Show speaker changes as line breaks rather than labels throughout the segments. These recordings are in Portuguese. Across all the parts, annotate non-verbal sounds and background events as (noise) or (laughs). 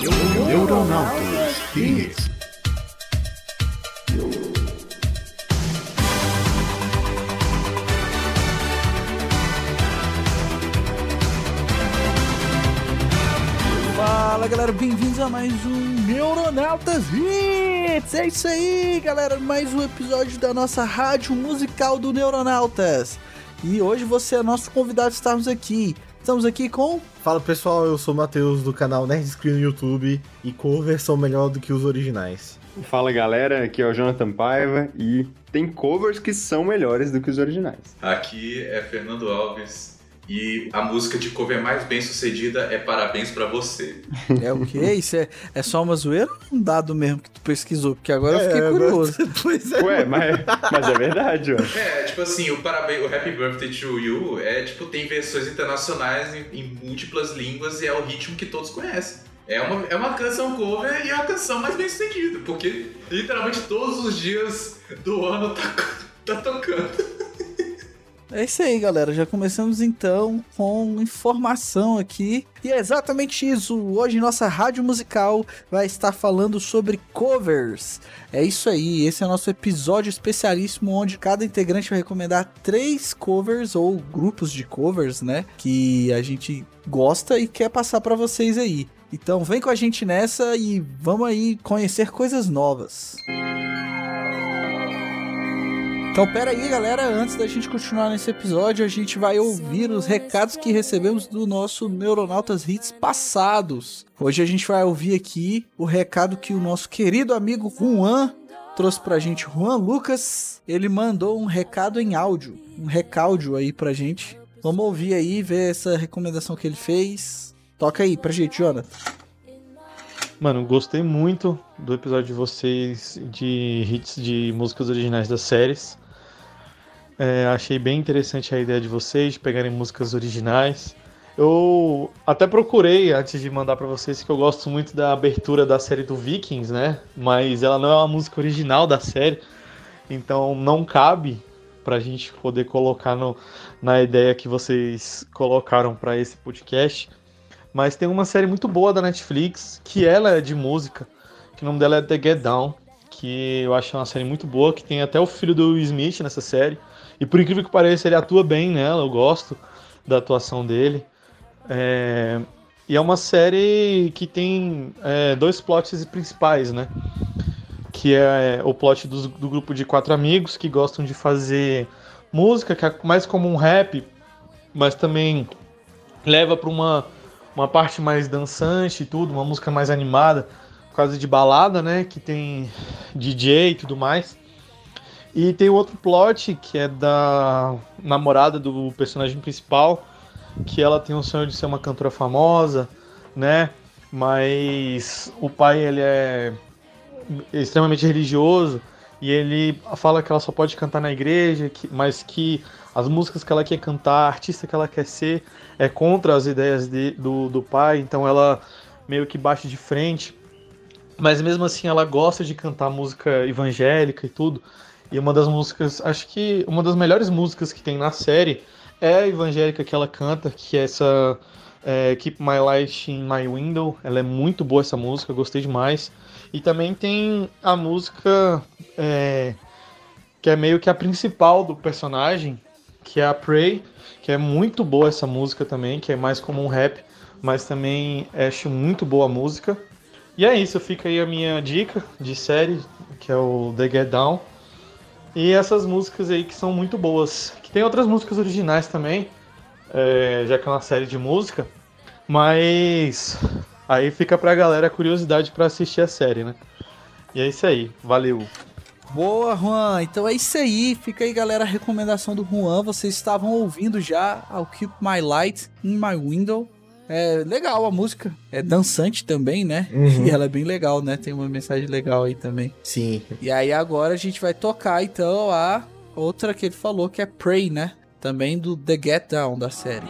Neuronautas Hits.
Fala galera, bem-vindos a mais um Neuronautas Hits! É isso aí, galera, mais um episódio da nossa rádio musical do Neuronautas. E hoje você é nosso convidado, estamos aqui. Estamos aqui com.
Fala pessoal, eu sou o Matheus do canal Nerd Screen no YouTube e covers são melhor do que os originais.
Fala galera, aqui é o Jonathan Paiva e tem covers que são melhores do que os originais.
Aqui é Fernando Alves e a música de cover mais bem sucedida é Parabéns pra Você. (laughs)
É o quê? Isso é, é só uma zoeira ou um dado mesmo que tu pesquisou? Porque agora eu fiquei
É,
curioso. (laughs)
Pois é.
Ué, mas, mas é verdade, ó.
É, tipo assim, o parabéns, o Happy Birthday to You é tipo, tem versões internacionais em, em múltiplas línguas e é o ritmo que todos conhecem. É uma, é uma canção cover e é a canção mais bem sucedida, porque literalmente todos os dias do ano tá, (laughs) tá tocando.
É isso aí, galera. Já começamos então com informação aqui. E é exatamente isso. Hoje nossa rádio musical vai estar falando sobre covers. É isso aí. Esse é o nosso episódio especialíssimo onde cada integrante vai recomendar três covers ou grupos de covers, né, que a gente gosta e quer passar para vocês aí. Então vem com a gente nessa e vamos aí conhecer coisas novas. Então, pera aí, galera, antes da gente continuar nesse episódio, a gente vai ouvir os recados que recebemos do nosso Neuronautas Hits passados. Hoje a gente vai ouvir aqui o recado que o nosso querido amigo Juan trouxe pra gente. Juan Lucas, ele mandou um recado em áudio, um recáudio aí pra gente. Vamos ouvir aí, ver essa recomendação que ele fez. Toca aí pra gente, Jonathan.
Mano, gostei muito do episódio de vocês de hits de músicas originais das séries. É, achei bem interessante a ideia de vocês de pegarem músicas originais. Eu até procurei antes de mandar pra vocês que eu gosto muito da abertura da série do Vikings, né? Mas ela não é uma música original da série, então não cabe pra gente poder colocar no, na ideia que vocês colocaram pra esse podcast. Mas tem uma série muito boa da Netflix, que ela é de música, que o nome dela é The Get Down, que eu acho uma série muito boa, que tem até o filho do Smith nessa série. E por incrível que pareça, ele atua bem nela, eu gosto da atuação dele. É, E é uma série que tem é, dois plots principais, né? Que é o plot dos- do grupo de quatro amigos que gostam de fazer música, que é mais como um rap, mas também leva para uma, uma parte mais dançante e tudo, uma música mais animada, por causa de balada, né? Que tem DJ e tudo mais. E tem outro plot que é da namorada do personagem principal, que ela tem o sonho de ser uma cantora famosa, né? Mas o pai ele é extremamente religioso e ele fala que ela só pode cantar na igreja, que- mas que as músicas que ela quer cantar, a artista que ela quer ser, é contra as ideias de- do, do pai, então ela meio que bate de frente. Mas mesmo assim ela gosta de cantar música evangélica e tudo. E uma das músicas, acho que uma das melhores músicas que tem na série é a evangélica que ela canta, que é essa é, Keep My Light in My Window. Ela é muito boa essa música, gostei demais. E também tem a música é, que é meio que a principal do personagem, que é a Pray, que é muito boa essa música também, que é mais como um rap, mas também acho muito boa a música. E é isso, fica aí a minha dica de série, que é o The Get Down. E essas músicas aí que são muito boas. Que tem outras músicas originais também, é, já que é uma série de música. Mas aí fica pra galera a curiosidade pra assistir a série, né? E é isso aí, valeu.
Boa, Juan. Então é isso aí. Fica aí, galera, a recomendação do Juan. Vocês estavam ouvindo já ao Keep My Light in My Window. É legal a música. É dançante também, né?
Uhum.
E ela é bem legal, né? Tem uma mensagem legal aí também.
Sim.
E aí agora a gente vai tocar então a outra que ele falou que é Pray, né? Também do The Get Down da série.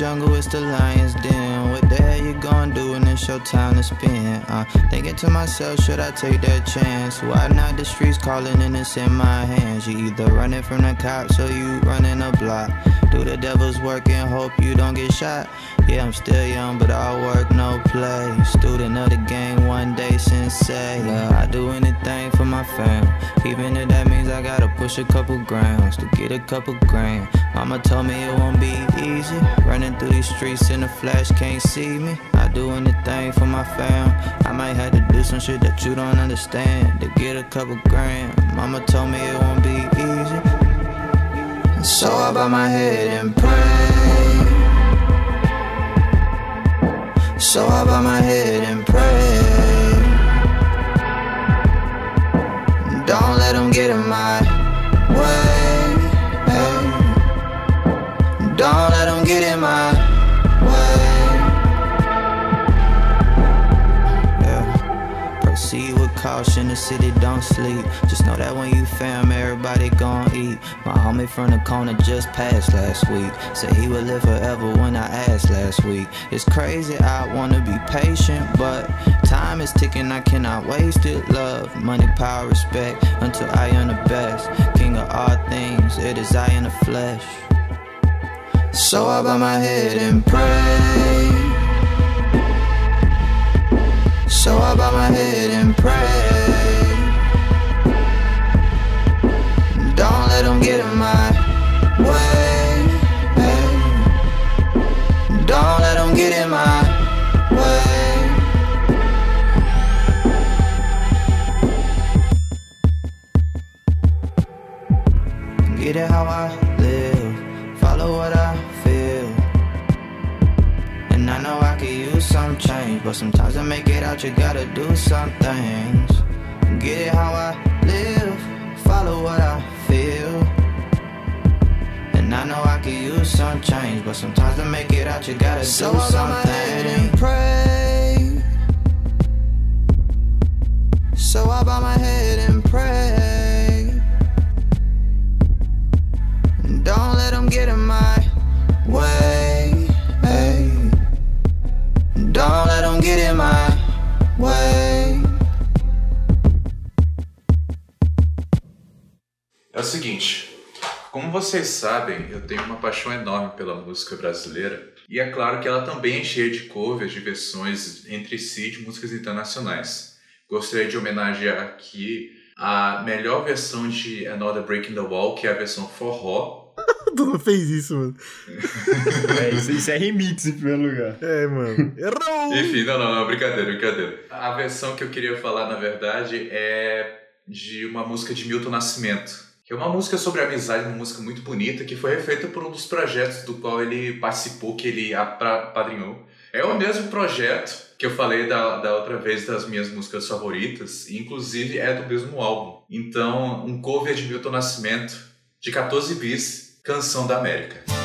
Jungle, it's the lion's den. What the hell you gonna do when it's your time to spend? Uh, thinking to myself, should I take that chance? Why not the streets calling and it's in my hands? You either running from the cops or you running a block. Do the devil's work and hope you don't get shot. Yeah, I'm still young, but I work no play. Student of the game, one day sensei. Yeah, I do anything for my fam. Even if that means I gotta push a couple grams to get a couple grand. Mama told me it won't be easy. Running through these streets in the flash, can't see me. I do anything for my fam. I might have to do some shit that you don't understand to get a couple grand. Mama told me it won't be easy. So I bow my head and pray. So I bow my head and pray. Don't let them get in my way. Don't let them get in my Caution, the city don't sleep. Just know that when you fam, everybody gon' eat. My homie from the corner just passed last week. Said he would live forever when I asked last week. It's crazy, I wanna be patient, but time is ticking, I cannot waste it. Love, money, power, respect, until I am the best. King of all things, it is I in the flesh. So I bow my head and pray. So I bow my head and pray. Don't let them get in my way. Don't let them get in my way. Get it how I some change, but sometimes to make it out, you gotta do some things. Get it how I live, follow what I feel. And I know I could use some change, but sometimes to make it out, you gotta
So
do
I bow my head
something.
and pray. So I bow my head and pray. Don't let them get in my
É o seguinte, como vocês sabem, eu tenho uma paixão enorme pela música brasileira e é claro que ela também é cheia de covers, de versões entre si de músicas internacionais. Gostaria de homenagear aqui a melhor versão de Another Breaking the Wall, que é a versão forró. (laughs)
Tu não fez isso, mano.
É, isso, isso é remix em primeiro lugar.
É, mano. Errou!
Enfim, não, não, não, brincadeira, brincadeira. A versão que eu queria falar, na verdade, é de uma música de Milton Nascimento. Que é uma música sobre amizade, uma música muito bonita, que foi feita por um dos projetos do qual ele participou, que ele apadrinhou. É o mesmo projeto que eu falei da, da outra vez das minhas músicas favoritas, e inclusive é do mesmo álbum. Então, um cover de Milton Nascimento, de 14 bis, Canção da América.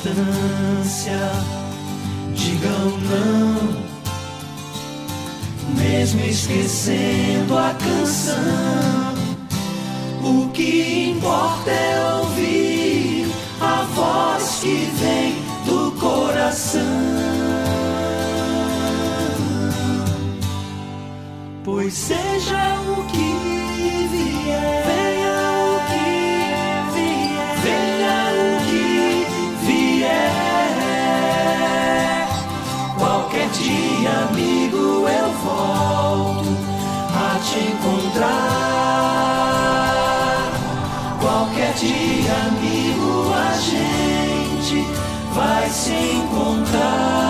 Distância digam não. mesmo esquecendo a canção. O que importa é ouvir a voz que vem do coração. Pois seja o que se encontrar.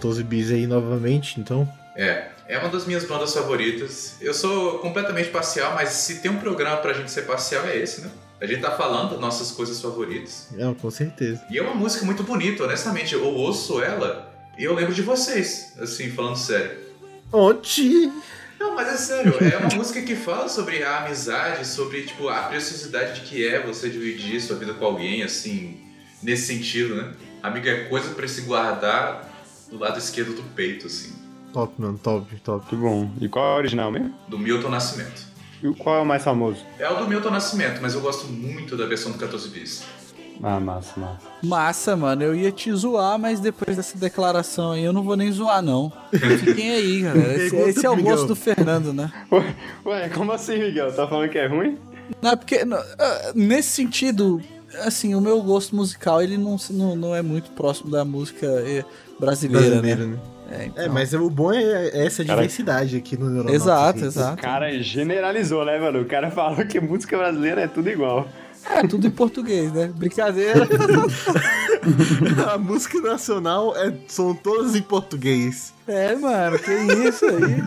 14 bis aí novamente, então.
É, é uma das minhas bandas favoritas. Eu sou completamente parcial, mas se tem um programa pra gente ser parcial é esse, né? A gente tá falando das nossas coisas favoritas.
Não, com certeza.
E é uma música muito bonita, honestamente. Eu ouço ela e eu lembro de vocês, assim, falando sério.
Onde?
Não, mas é sério, é uma (laughs) música que fala sobre a amizade, sobre, tipo, a preciosidade de que é você dividir sua vida com alguém, assim, nesse sentido, né? Amigo é coisa pra se guardar do lado esquerdo do peito, assim,
Top, mano, top, top.
Que bom. E qual é o original mesmo?
do Milton Nascimento.
E qual é o mais famoso?
É o do Milton Nascimento, mas eu gosto muito da versão do 14 bis.
Ah, massa, massa.
Massa, mano. Eu ia te zoar, mas depois dessa declaração aí eu não vou nem zoar, não. Fiquem aí, (laughs) galera. Esse, esse é o gosto do Fernando, né? (laughs)
Ué, ué, como assim, Miguel? Tá falando que é ruim?
Não, é porque não, ah, nesse sentido, assim, o meu gosto musical ele não, se- não, não é muito próximo da música eh, brasileira,
Brasileira,
né?
né?
É, então-
É, mas o bom é essa
Cara-
diversidade aqui no Neuronautas.
Exato,
aqui.
O
exato.
cara generalizou, né, mano? O cara falou que música brasileira é tudo igual.
É tudo em português, né? Brincadeira. (laughs)
A música nacional é, são todas em português.
É, mano, que isso aí.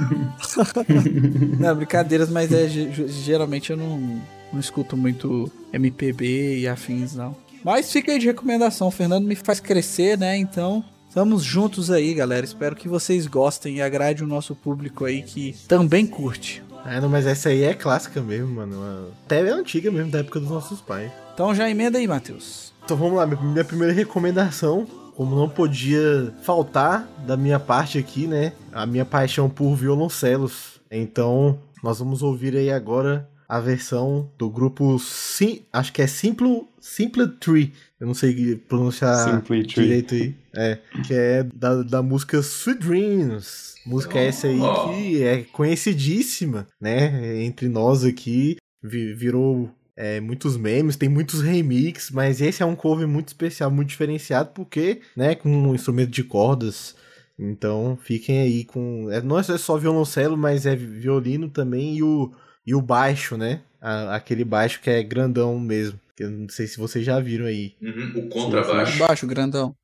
(laughs) não, brincadeiras, mas é ge- ge- geralmente eu não, não escuto muito MPB e afins, não. Mas fica aí de recomendação, o Fernando me faz crescer, né? Então, estamos juntos aí, galera. Espero que vocês gostem e agrade o nosso público aí que também curte.
Ah, não, mas essa aí é clássica mesmo, mano. Até é antiga mesmo, da época dos nossos pais.
Então já emenda aí, Matheus.
Então vamos lá, minha- minha primeira recomendação, como não podia faltar da minha parte aqui, né? A minha paixão por violoncelos. Então, nós vamos ouvir aí agora a versão do grupo Sim, acho que é Simple Simple Tree. Eu não sei pronunciar
Simply Tree.
direito aí. É, que é da, da música Sweet Dreams. Música essa aí
Oh.
que é conhecidíssima, né? Entre nós aqui. Vi- virou é, muitos memes, tem muitos remixes, mas esse é um cover muito especial, muito diferenciado, porque, né, com um instrumento de cordas. Então, fiquem aí com. É, não é só violoncelo, mas é violino também e o, e o baixo, né? A- aquele baixo que é grandão mesmo. Que eu não sei se vocês já viram aí.
Uhum, o contrabaixo.
Baixo, grandão.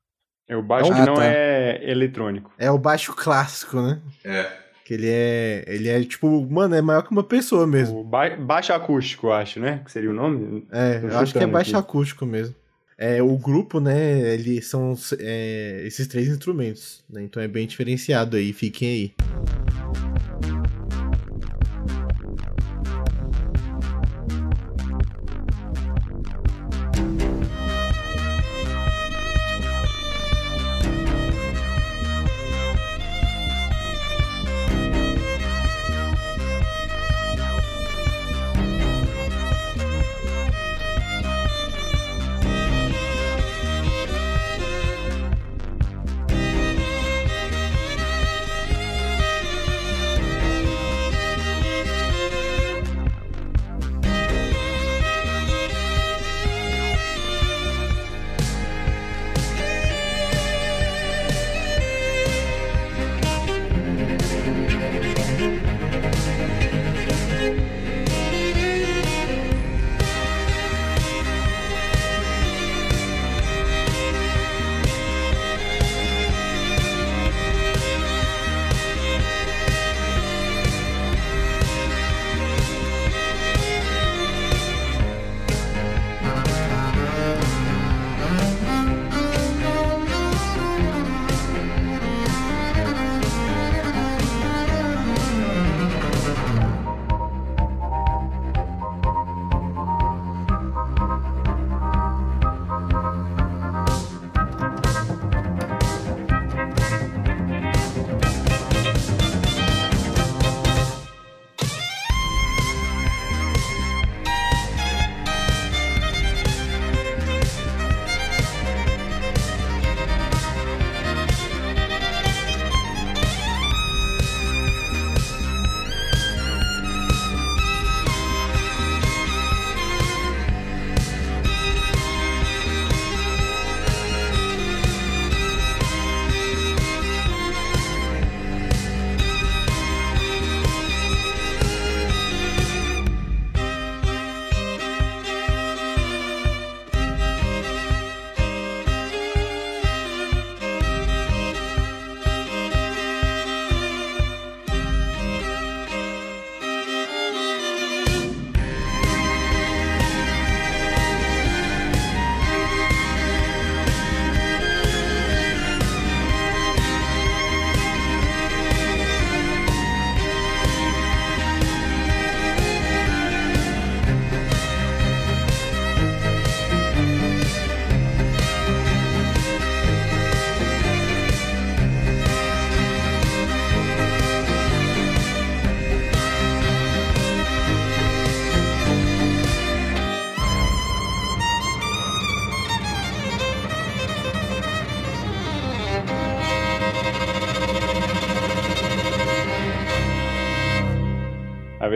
É o baixo
Ah,
que não
tá.
é eletrônico.
É o baixo clássico, né?
É.
Que ele é. Ele é tipo, mano, é maior que uma pessoa mesmo.
O ba- baixo acústico, eu acho, né? Que seria o nome?
É, eu acho que é baixo
aqui.
acústico mesmo. É, o grupo, né, eles são é, esses três instrumentos, né? Então é bem diferenciado aí, fiquem aí.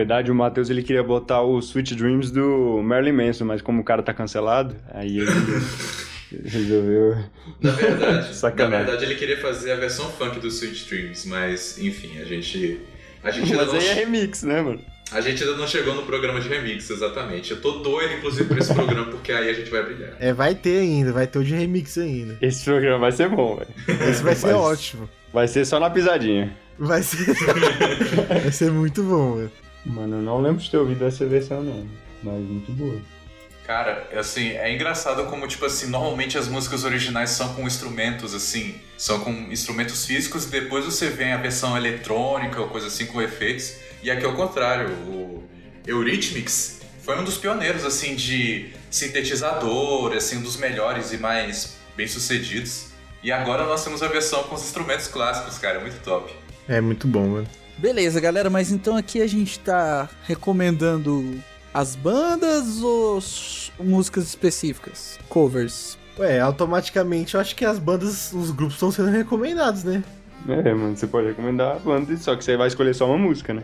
Verdade, o Matheus ele queria botar o Sweet Dreams do Marilyn Manson, mas como o cara tá cancelado, aí ele (laughs) resolveu.
Na verdade, (laughs) na verdade, ele queria fazer a versão funk do Sweet Dreams, mas enfim, a gente. A gente, ainda
Mas
não,
aí é remix, né, mano?
a gente ainda não chegou no programa de remix, exatamente. Eu tô doido, inclusive, por esse programa, porque aí a gente vai brilhar.
É, vai ter ainda, vai ter o de remix ainda.
Esse programa vai ser bom, velho.
Esse vai ser
Mas-
ótimo.
Vai ser só na pisadinha.
Vai ser. (laughs) vai ser muito bom, velho.
Mano, eu não lembro de ter ouvido essa versão, não. Mas muito boa.
Cara, assim, é engraçado como, tipo assim, normalmente as músicas originais são com instrumentos, assim, são com instrumentos físicos e depois você vê a versão eletrônica ou coisa assim com efeitos. E aqui é o contrário, o Eurythmics foi um dos pioneiros, assim, de sintetizador, assim, um dos melhores e mais bem-sucedidos. E agora nós temos a versão com os instrumentos clássicos, cara, muito top.
É muito bom, mano.
Beleza, galera, mas então aqui a gente tá recomendando as bandas ou músicas específicas? Covers.
Ué, automaticamente eu acho que as bandas, os grupos estão sendo recomendados, né?
É, mano, você pode recomendar a banda, só que você vai escolher só uma música, né?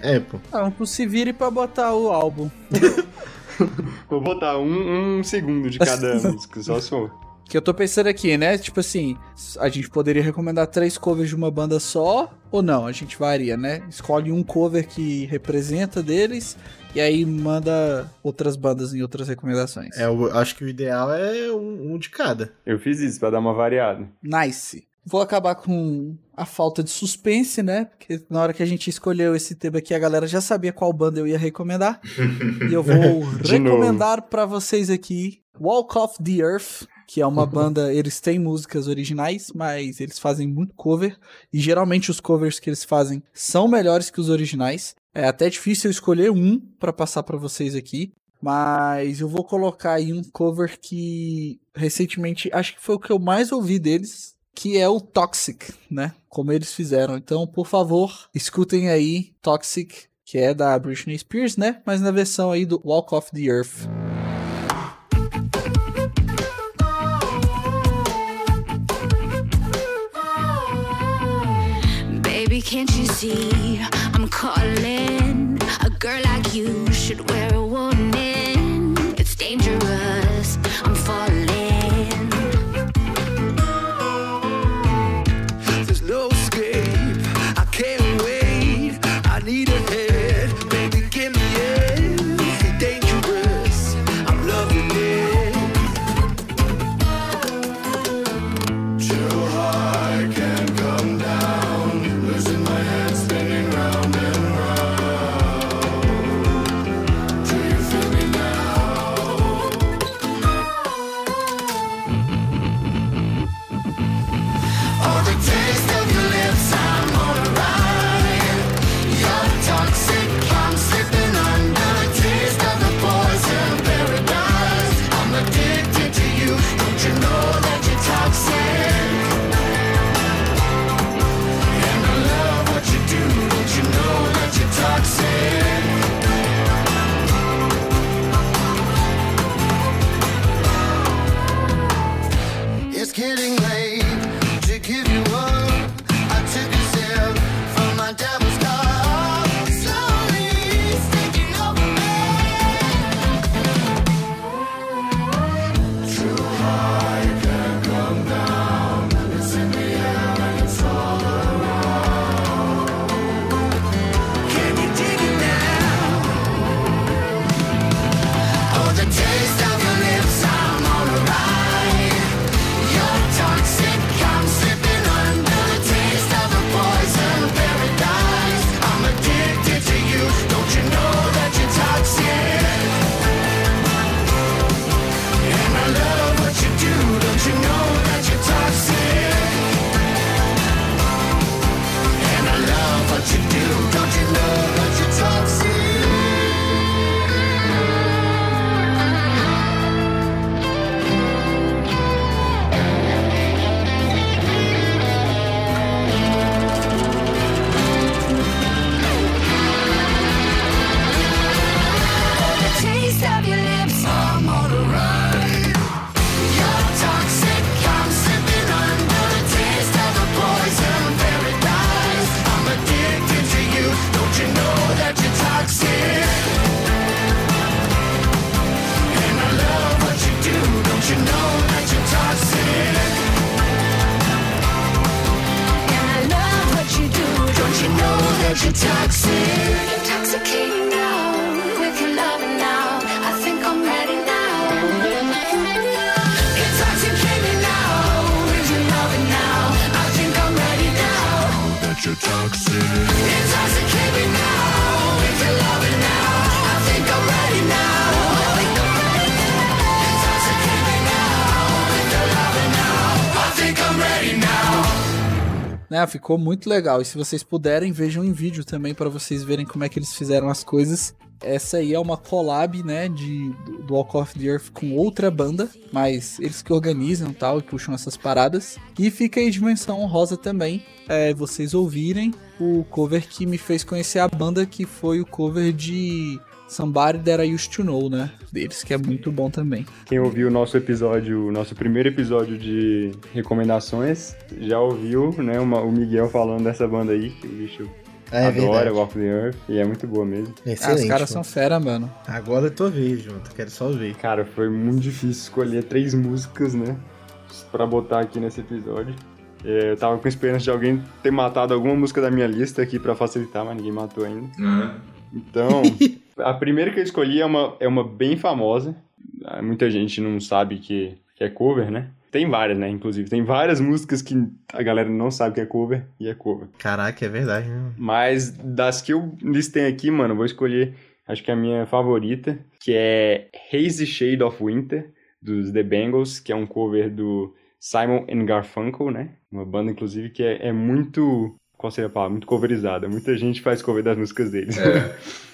É, pô.
Ah, tu se vire pra botar o álbum. (laughs)
Vou botar um, um segundo de cada (laughs) música, só se for.
Que eu tô pensando aqui, né? Tipo assim, a gente poderia recomendar três covers de uma banda só, ou não? A gente varia, né? Escolhe um cover que representa deles e aí manda outras bandas em outras recomendações.
É, eu acho que o ideal é um, um de cada.
Eu fiz isso pra dar uma variada.
Nice. Vou acabar com a falta de suspense, né? Porque na hora que a gente escolheu esse tema aqui, a galera já sabia qual banda eu ia recomendar. (laughs) e eu vou recomendar pra vocês aqui Walk of the Earth, que é uma (laughs) banda, eles têm músicas originais, mas eles fazem muito cover. E geralmente os covers que eles fazem são melhores que os originais. É até difícil eu escolher um pra passar pra vocês aqui. Mas eu vou colocar aí um cover que recentemente acho que foi o que eu mais ouvi deles, que é o Toxic, né? Como eles fizeram. Então, por favor, escutem aí Toxic, que é da Britney Spears, né? Mas na versão aí do Walk of the Earth.
Can't you see I'm calling? A girl like you should wear
né? Ficou muito legal. E se vocês puderem, vejam em vídeo também para vocês verem como é que eles fizeram as coisas. Essa aí é uma collab, né, de, do- Walk of the Earth com outra banda, mas eles que organizam tal e puxam essas paradas. E fica aí dimensão honrosa também, é, vocês ouvirem o cover que me fez conhecer a banda, que foi o cover de Somebody That I Used to Know, né, deles, que é muito bom também.
Quem ouviu o nosso episódio, o nosso primeiro episódio de recomendações, já ouviu, né, uma- o Miguel falando dessa banda aí, que o bicho
É
adora,
verdade.
Walk the Earth, e é muito boa mesmo.
Ah,
Excelente.
os caras
mano.
são fera, mano.
Agora é tua vez, Junto. Quero só ver.
Cara, foi muito difícil escolher três músicas, né, pra botar aqui nesse episódio. É, eu tava com esperança de alguém ter matado alguma música da minha lista aqui pra facilitar, mas ninguém matou ainda.
Ah,
Então, (laughs) a primeira que eu escolhi é uma, é uma bem famosa. Ah, Muita gente não sabe que, que é cover, né? Tem várias, né? Inclusive, tem várias músicas que a galera não sabe que é cover e é cover.
Caraca, é verdade, né?
Mas das que eu listei aqui, mano, eu vou escolher, acho que a minha favorita, que é Hazy Shade of Winter, dos The Bangles, que é um cover do Simon and Garfunkel, né? Uma banda, inclusive, que é, é muito. Qual seria a palavra? Muito coverizada. Muita gente faz cover das músicas deles.
é. (laughs)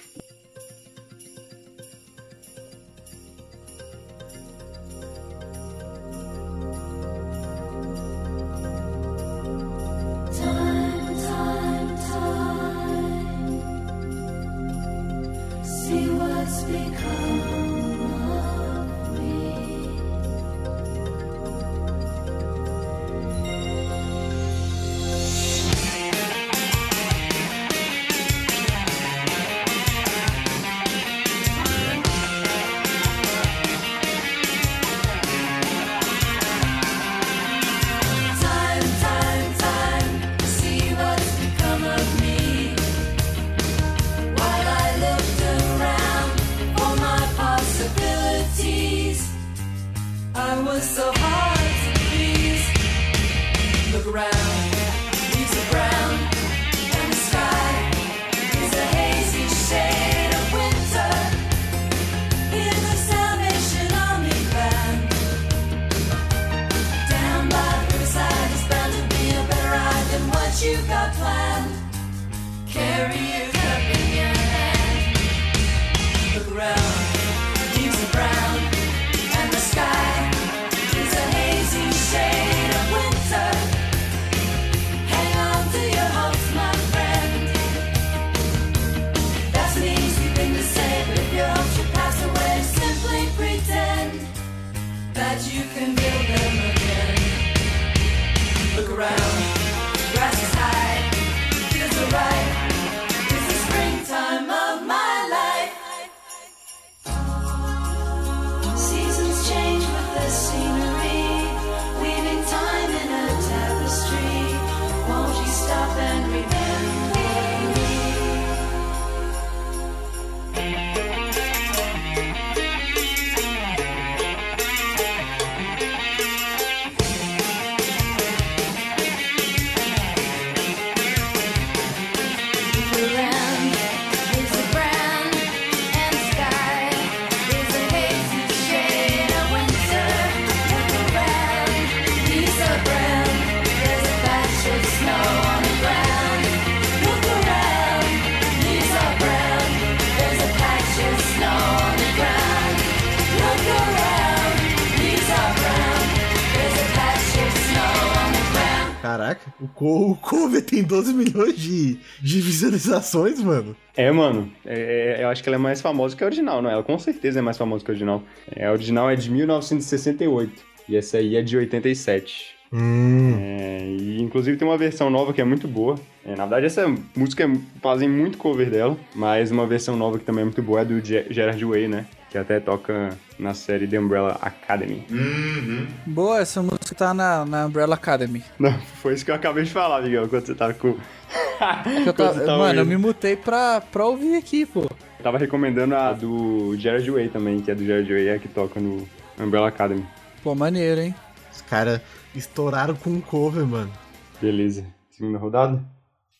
o, co o cover tem 12 milhões de, de visualizações, mano.
É, mano, é- eu acho que ela é mais famosa que a original, não? Ela com certeza é mais famosa que a original. É, a original é de 1968 e essa aí é de 87.
Hum.
É, e inclusive tem uma versão nova que é muito boa. É, na verdade, essa música é- fazem muito cover dela, mas uma versão nova que também é muito boa é do Ge- Gerard Way, né? Que até toca na série The Umbrella Academy.
Uhum.
Boa, essa música tá na, na Umbrella Academy.
Não, foi isso que eu acabei de falar, Miguel, quando você tava com, (laughs)
eu tava- mano, eu me mutei pra, pra ouvir aqui, pô.
Tava recomendando a do Jared Way também, que é do Jared Way, é que toca no Umbrella Academy.
Pô, maneiro, hein?
Os caras estouraram com um cover, mano.
Beleza. Segunda rodada?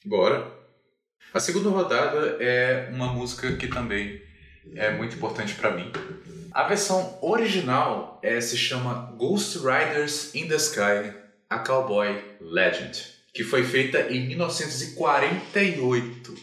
Bora. A segunda rodada é uma música que também é muito importante pra mim. A versão original é, se chama Ghost Riders in the Sky, a Cowboy Legend, que foi feita em 1948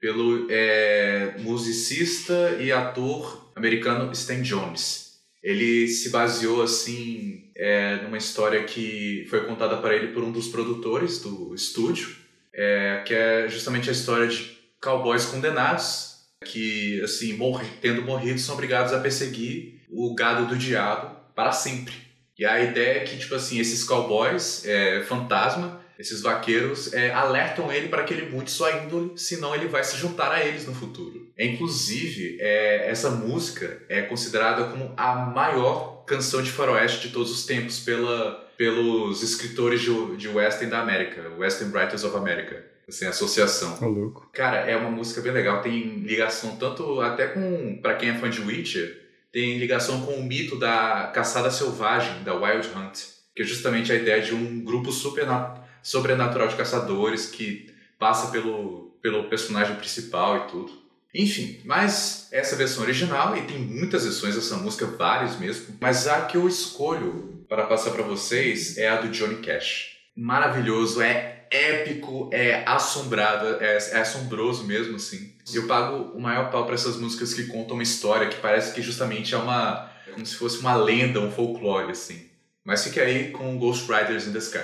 pelo é, musicista e ator americano Stan Jones. Ele se baseou assim é, numa história que foi contada para ele por um dos produtores do estúdio, é, que é justamente a história de cowboys condenados que, assim, morre, tendo morrido, são obrigados a perseguir o gado do diabo para sempre. E a ideia é que, tipo assim, esses cowboys, é, fantasma, esses vaqueiros, é, alertam ele para que ele mude sua índole, senão ele vai se juntar a eles no futuro. Inclusive, é, essa música é considerada como a maior canção de faroeste de todos os tempos pela, pelos escritores de, de Western da América, Western Writers of America, assim, associação.
Tá louco.
Cara, é uma música bem legal. Tem ligação tanto até com, pra quem é fã de Witcher, tem ligação com o mito da caçada selvagem, da Wild Hunt, que é justamente a ideia de um grupo superna- sobrenatural de caçadores que passa pelo, pelo personagem principal e tudo. Enfim, mas essa versão original e tem muitas versões dessa música, várias mesmo. Mas a que eu escolho para passar para vocês é a do Johnny Cash. Maravilhoso, é épico, é assombrado, é, é assombroso mesmo, assim. Eu pago o maior pau para essas músicas que contam uma história que parece que justamente é uma. como se fosse uma lenda, um folclore, assim. Mas fique aí com Ghost Riders in the Sky.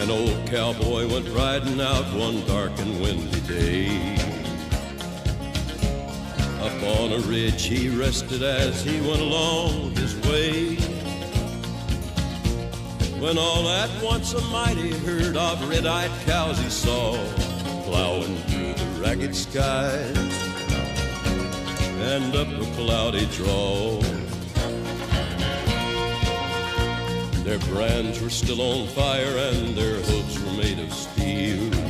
An old cowboy went riding out one dark and windy day. Up on a ridge he rested as he went along his way. When all at once a mighty herd of red-eyed cows he saw plowing through the ragged skies and up a cloudy draw. Their brands were still on fire and their hooves were made of steel.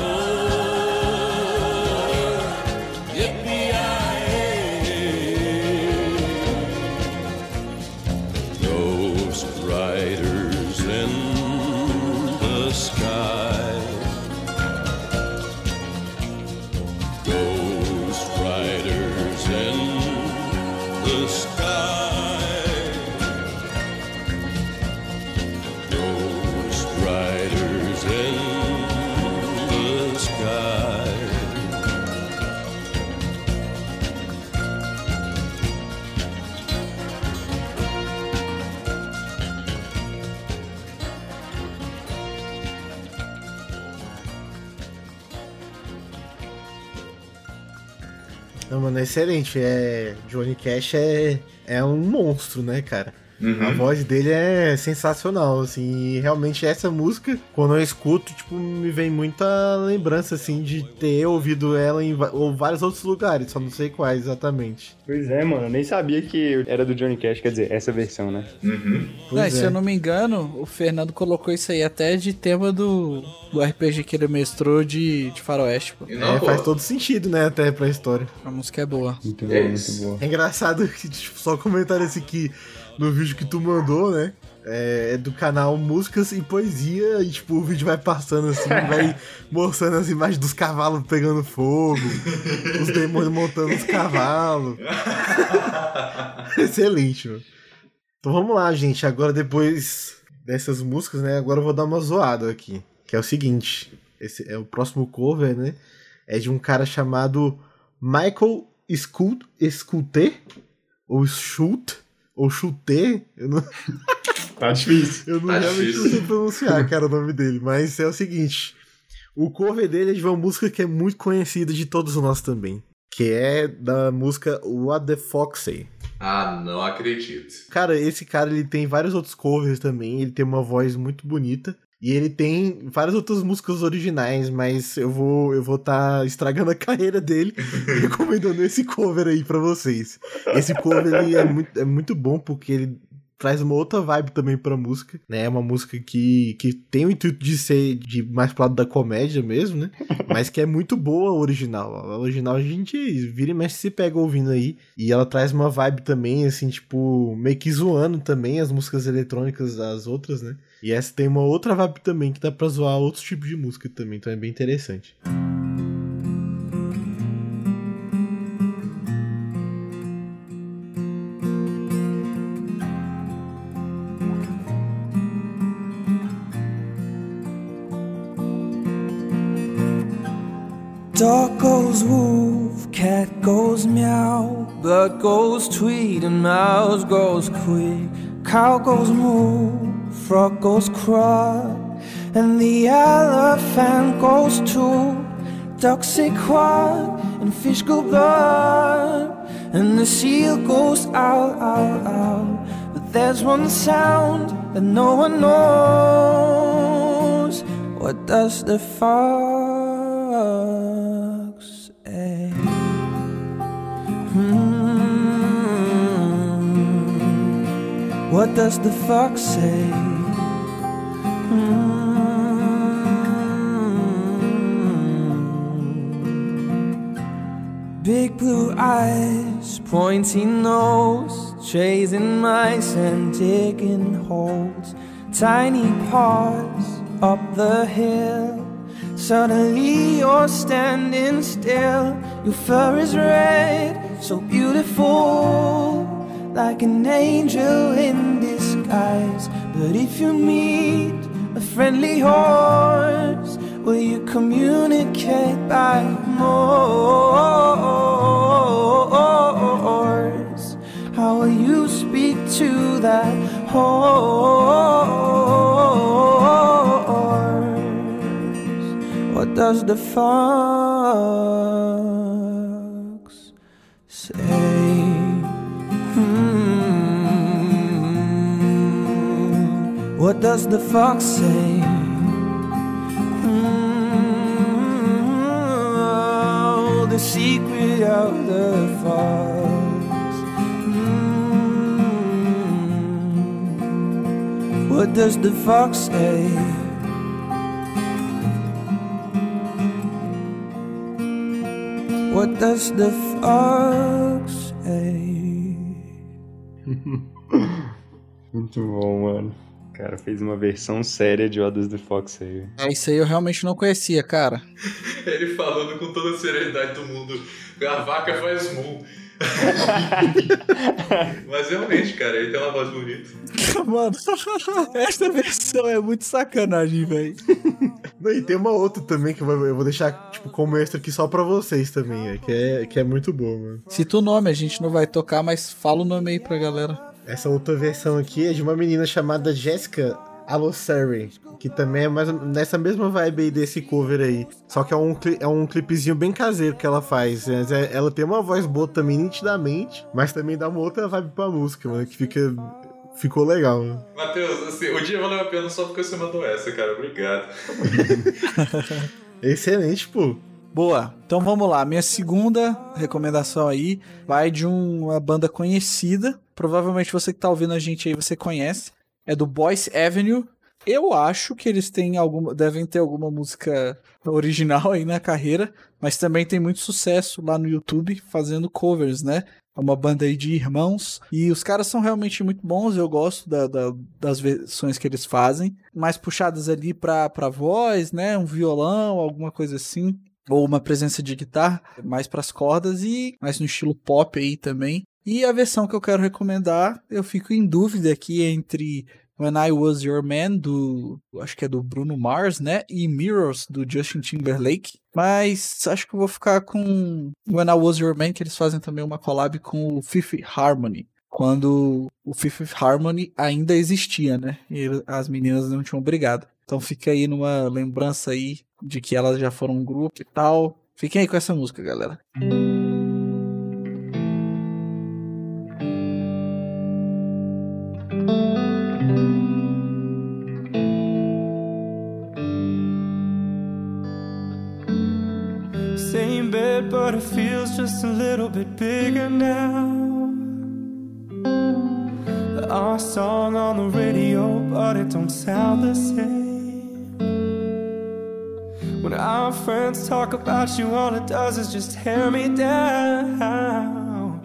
Mano, é excelente. É... Johnny Cash é... é um monstro, né, cara?
Uhum.
A voz dele é sensacional, assim, e realmente essa música, quando eu escuto, tipo, me vem muita lembrança, assim, de ter ouvido ela em ou vários outros lugares, só não sei quais exatamente.
Pois é, mano, eu nem sabia que era do Johnny Cash, quer dizer, essa versão, né?
Uhum.
Não,
Pois
se
é.
eu não me engano, o Fernando colocou isso aí até de tema do, do RPG que ele mestrou de, de Faroeste, pô.
Não,
É,
pô,
faz todo sentido, né, até pra história.
A música é boa.
Muito
É
boa, muito boa.
É engraçado (laughs) que, tipo, só comentário esse aqui no vídeo que tu mandou, né? É, é do canal Músicas e Poesia, e tipo, o vídeo vai passando assim, (laughs) vai mostrando as imagens dos cavalos pegando fogo, os demônios montando os cavalos. (laughs) Excelente, mano. Então vamos lá, gente. Agora, depois dessas músicas, né? Agora eu vou dar uma zoada aqui. Que é o seguinte: esse é o próximo cover, né? É de um cara chamado Michael Sculter, ou Schult, ou Chuter. Eu não, (laughs)
Tá difícil.
eu não
Tá
realmente
difícil.
não sei pronunciar, cara, o nome dele. Mas é o seguinte: o cover dele é de uma música que é muito conhecida de todos nós também. Que é da música What the Fox Say.
Ah, não acredito.
Cara, esse cara ele tem vários outros covers também, ele tem uma voz muito bonita. E ele tem várias outras músicas originais, mas eu vou eu vou tá estragando a carreira dele (laughs) recomendando esse cover aí pra vocês. Esse cover é muito, é muito bom porque ele traz uma outra vibe também pra música, né? É uma música que, que tem o intuito de ser de mais pro lado da comédia mesmo, né? (laughs) Mas que é muito boa a original. A original a gente vira e mexe se pega ouvindo aí. E ela traz uma vibe também, assim, tipo, meio que zoando também as músicas eletrônicas das outras, né? E essa tem uma outra vibe também que dá pra zoar outros tipos de música também, então é bem interessante.
Dog goes woof, cat goes meow, bird goes tweet, and mouse goes quick. Cow goes moo, frog goes quack, and the elephant goes toot. Ducks say quack, and fish go blub, and the seal goes ow, ow, ow. But there's one sound that no one knows. What does the fox Hmm. What does the fox say? Hmm. Big blue eyes, pointy nose, chasing mice and digging holes. Tiny paws up the hill. Suddenly you're standing still. Your fur is red, so beautiful, like an angel in disguise. But if you meet a friendly horse, will you communicate by Morse? How will you speak to that horse? What does the fox Hmm. What does the fox say? Hmm. The secret of the fox. Hmm. What does the fox say? What does the fox? (laughs)
Muito bom, mano. O cara fez uma versão séria de Does the Fox aí.
É, isso aí eu realmente não conhecia, cara. (laughs)
Ele falando com toda a serenidade do mundo. A vaca faz mu. (laughs) Mas realmente, cara, ele tem uma voz bonita.
Mano, (laughs) esta versão é muito sacanagem, velho.
E tem uma outra também que eu vou, deixar tipo, como extra aqui só pra vocês também, é, que, é, que é muito boa, mano.
Cita o nome, a gente não vai tocar, mas fala o nome aí pra galera.
Essa outra versão aqui é de uma menina chamada Jessica Alô Surrey, que também é mais nessa mesma vibe aí desse cover aí. Só que é um, é um clipezinho bem caseiro que ela faz. É- Ela tem uma voz boa também, nitidamente, mas também dá uma outra vibe pra música, mano, que fica. Ficou legal, né?
Matheus, assim, o dia valeu a pena só porque você mandou essa, cara. Obrigado. (laughs)
Excelente, pô.
Boa. Então vamos lá. Minha segunda recomendação aí vai de um- uma banda conhecida. Provavelmente você que tá ouvindo a gente aí você conhece. É do Boys Avenue. Eu acho que eles têm alguma, devem ter alguma música original aí na carreira, mas também tem muito sucesso lá no YouTube fazendo covers, né? É uma banda aí de irmãos. E os caras são realmente muito bons. Eu gosto da- da- das versões que eles fazem. Mais puxadas ali pra, pra voz, né? Um violão, alguma coisa assim. Ou uma presença de guitarra, mais pras cordas e mais no estilo pop aí também. E a versão que eu quero recomendar, eu fico em dúvida aqui entre When I Was Your Man, do. Acho que é do Bruno Mars, né? E Mirrors, do Justin Timberlake. Mas acho que eu vou ficar com When I Was Your Man, que eles fazem também uma collab com o Fifth Harmony. Quando o Fifth Harmony ainda existia, né? E as meninas não tinham brigado. Então fica aí numa lembrança aí de que elas já foram um grupo e tal. Fiquem aí com essa música, galera.
Same a little bit bigger now. Our song on the radio, but it don't sound the same. When our friends talk about you, all it does is just tear me down.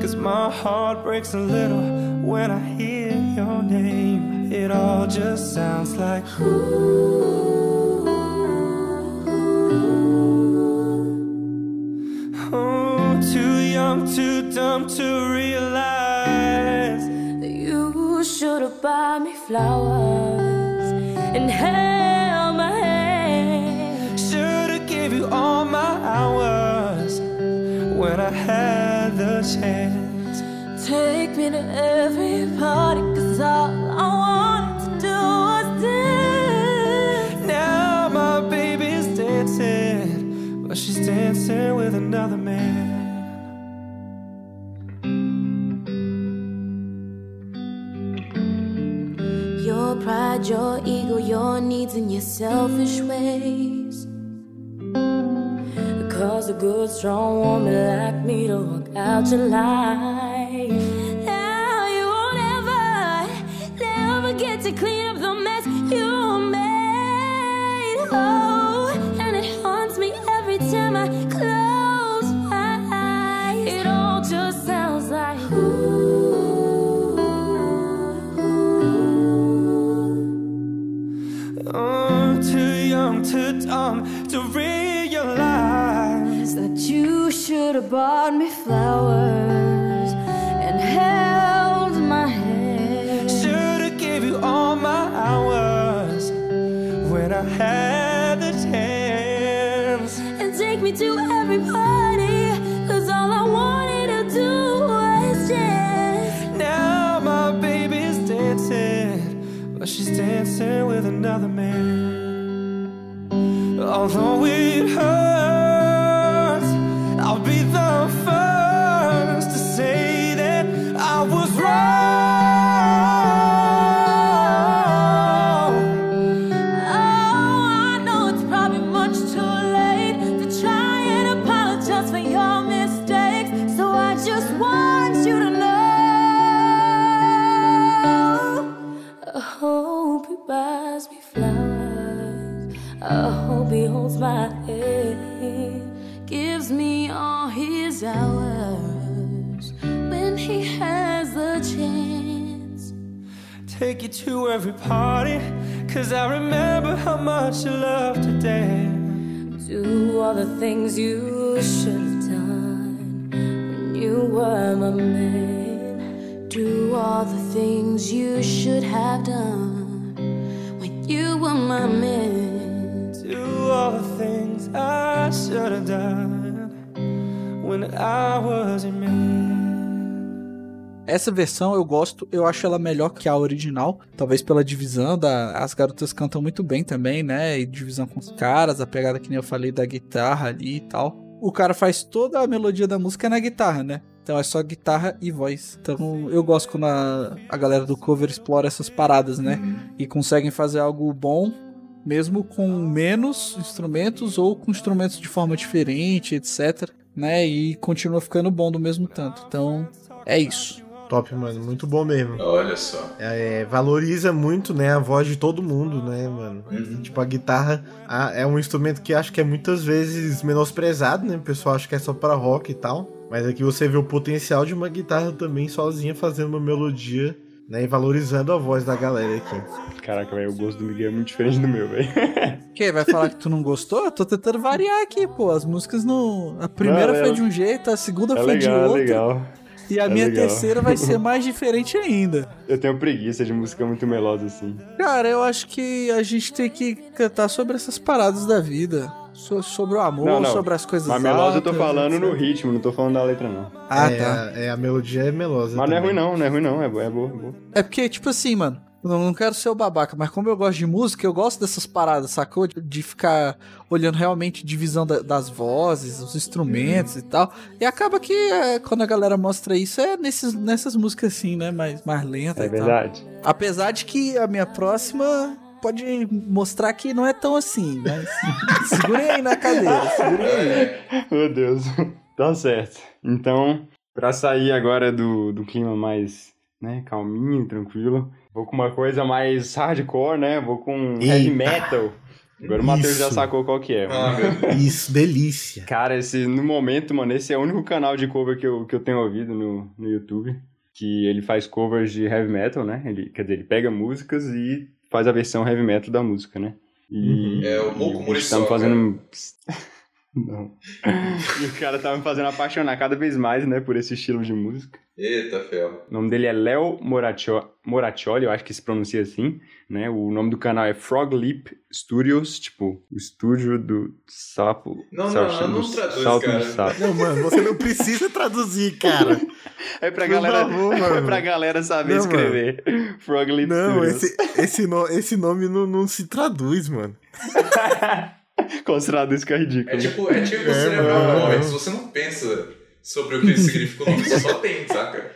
Cause my heart breaks a little when I hear your name. It all just sounds like Oh, young, too dumb to realize
that you should have bought me flowers and held my hand.
Should've gave you all my hours when I had the chance.
Take me to every party, cause all I wanted to do was dance.
Now my baby's dancing, but she's dancing with another
pride, your ego, your needs, and your selfish ways. Cause a good, strong woman like me to walk out your life. Now you won't ever, never get to clean up
to
every party, cause I
remember how much you loved to dance.
Do all the things you should have done when you were my man. Do all the things you should have done when you were my man.
Do all the things I should have done when I was your man.
Essa versão eu gosto, eu acho ela melhor que a original, talvez pela divisão da as garotas cantam muito bem também, né? E divisão com os caras, a pegada que nem eu falei da guitarra ali e tal. O cara faz toda a melodia da música na guitarra, né? Então é só guitarra e voz. Então eu gosto quando a, a galera do cover explora essas paradas, né? E conseguem fazer algo bom, mesmo com menos instrumentos ou com instrumentos de forma diferente, etc. Né? E continua ficando bom do mesmo tanto. Então é isso.
Top, mano. Muito bom mesmo.
Olha só.
É, valoriza muito, né, a voz de todo mundo, né, mano?
Uhum.
Tipo, a guitarra a- é um instrumento que acho que é muitas vezes menosprezado, né? O pessoal acha que é só pra rock e tal. Mas aqui você vê o potencial de uma guitarra também sozinha fazendo uma melodia, né? E valorizando a voz da galera aqui.
Caraca, velho, o gosto do Miguel é muito diferente do meu, velho. (laughs)
Que vai falar que tu não gostou? Eu tô tentando variar aqui, pô. As músicas não. A primeira
Não, é-
foi de um jeito, a segunda
É
foi de
legal, é
outro.
legal.
E a
É
minha
legal.
terceira vai ser (laughs) mais diferente ainda.
Eu tenho preguiça de música muito melosa assim.
Cara, eu acho que a gente tem que cantar sobre essas paradas da vida. So- sobre o amor,
Não, não.
sobre as coisas
Mas melosa eu tô falando no ritmo, não tô falando da letra, não.
Ah,
é,
tá.
É, a melodia é melosa.
Mas não é
também.
ruim, não, não é ruim, não. É boa, é boa. É boa.
É porque, tipo assim, mano, eu não quero ser o babaca, mas como eu gosto de música, eu gosto dessas paradas, sacou? De, de ficar olhando realmente divisão da- das vozes, os instrumentos e tal. E acaba que é, quando a galera mostra isso, é nesses, nessas músicas assim, né? Mais, mais lentas
É
e tal.
verdade.
Apesar de que a minha próxima pode mostrar que não é tão assim, mas (laughs) segurem aí na cadeira, segurem aí. (laughs)
Meu Deus. Tá certo. Então, pra sair agora do, do clima mais, né, calminho, tranquilo, vou com uma coisa mais hardcore, né? Vou com heavy
Eita.
metal. Agora o Matheus já sacou qual que é.
Ah, (laughs)
Isso, delícia.
Cara, esse, no momento, mano, esse é o único canal de cover que eu, que eu tenho ouvido no, no YouTube. Que ele faz covers de heavy metal, né? Ele, quer dizer, ele pega músicas e faz a versão heavy metal da música, né? E,
É o Moco Muriçoca.
me fazendo. Não. (laughs) E o cara tá me fazendo apaixonar cada vez mais, né, por esse estilo de música.
Eita, fel.
O nome dele é Léo Moraccio- Moraccioli, eu acho que se pronuncia assim, né? O nome do canal é Frog Leap Studios, tipo, o estúdio do sapo.
Não, não,
salto-
não, não traduz,
salto
cara.
do sapo.
Não, mano, você não precisa traduzir, cara. (laughs)
É pra
Por
galera,
favor, (laughs)
é
mano.
pra galera saber
Não,
escrever. Frog Leap
Não,
Studios.
esse, esse, no- esse nome não, não se traduz, mano. (laughs)
Se traduz que é ridículo.
É tipo, é tipo
É,
você lembrar
mano.
o nome. Se você não pensa sobre o que significa o nome, você só tem, saca?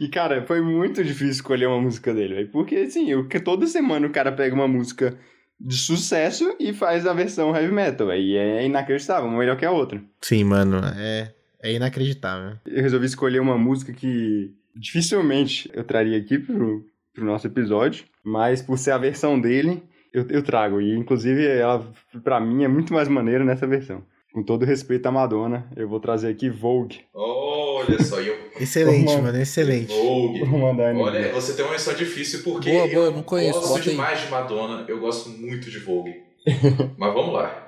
E, cara, foi muito difícil escolher uma música dele, velho. Porque, assim, eu, que toda semana o cara pega uma música de sucesso e faz a versão heavy metal. Aí é inacreditável, uma melhor que a outra.
Sim, mano, é, é inacreditável.
Eu resolvi escolher uma música que dificilmente eu traria aqui pro, pro nosso episódio, mas por ser a versão dele, eu, eu trago. E, inclusive, ela, pra mim, é muito mais maneira nessa versão. Com todo respeito à Madonna, eu vou trazer aqui Vogue.
Olha só, eu.
Excelente,
Vamos-
mano, excelente.
Vogue.
Vou mandar ele.
Olha, você tem uma missão difícil porque
Boa, boa,
eu
não conheço,
gosto
bota aí.
demais de Madonna, eu gosto muito de Vogue. (laughs) Mas vamos lá.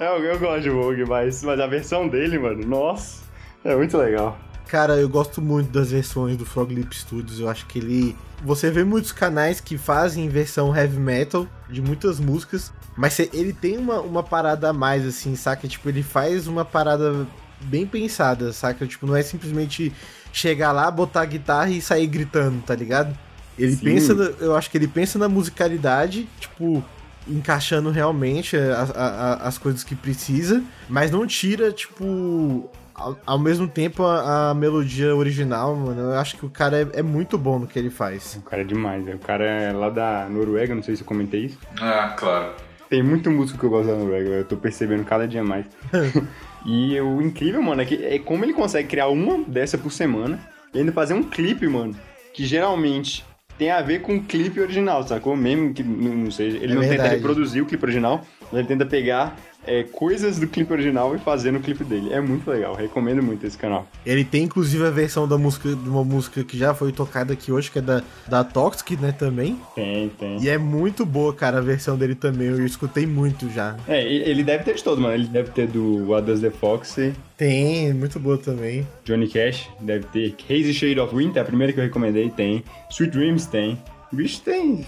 Eu, eu gosto de Vogue, mas, mas a versão dele, mano, nossa, é muito legal.
Cara, eu gosto muito das versões do Frog Lip Studios. Eu acho que ele. Você vê muitos canais que fazem versão heavy metal de muitas músicas, mas ele tem uma, uma parada a mais, assim, saca? Tipo, ele faz uma parada bem pensada, saca? Tipo, não é simplesmente chegar lá, botar a guitarra e sair gritando, tá ligado? Ele
Sim.
pensa, eu acho que ele pensa na musicalidade, tipo, encaixando realmente a- a- a- as coisas que precisa, mas não tira, tipo, ao, ao mesmo tempo a, a melodia original, mano. Eu acho que o cara é, é muito bom no que ele faz.
O cara é demais, né? O cara é lá da Noruega, não sei se eu comentei isso.
Ah, claro.
Tem muito músico que eu gosto da Noruega, eu tô percebendo cada dia mais. (laughs) e o incrível, mano, é, que, é como ele consegue criar uma dessa por semana e ainda fazer um clipe, mano, que geralmente tem a ver com o clipe original, sacou? Mesmo que não, seja. Ele
É
não tenta
verdade.
reproduzir o clipe original, mas ele tenta pegar é, coisas do clipe original e fazer no clipe dele. É muito legal, recomendo muito esse canal.
Ele tem inclusive a versão da música de uma música que já foi tocada aqui hoje, que é da, da Toxic, né, também.
Tem, tem.
E é muito boa, cara, a versão dele também. Eu escutei muito já.
É, ele deve ter de todo, mano. Ele deve ter do What Does The Fox,
Tem, muito boa também.
Johnny Cash, deve ter Hazy Shade of Winter, a primeira que eu recomendei, tem. Sweet Dreams tem. O bicho tem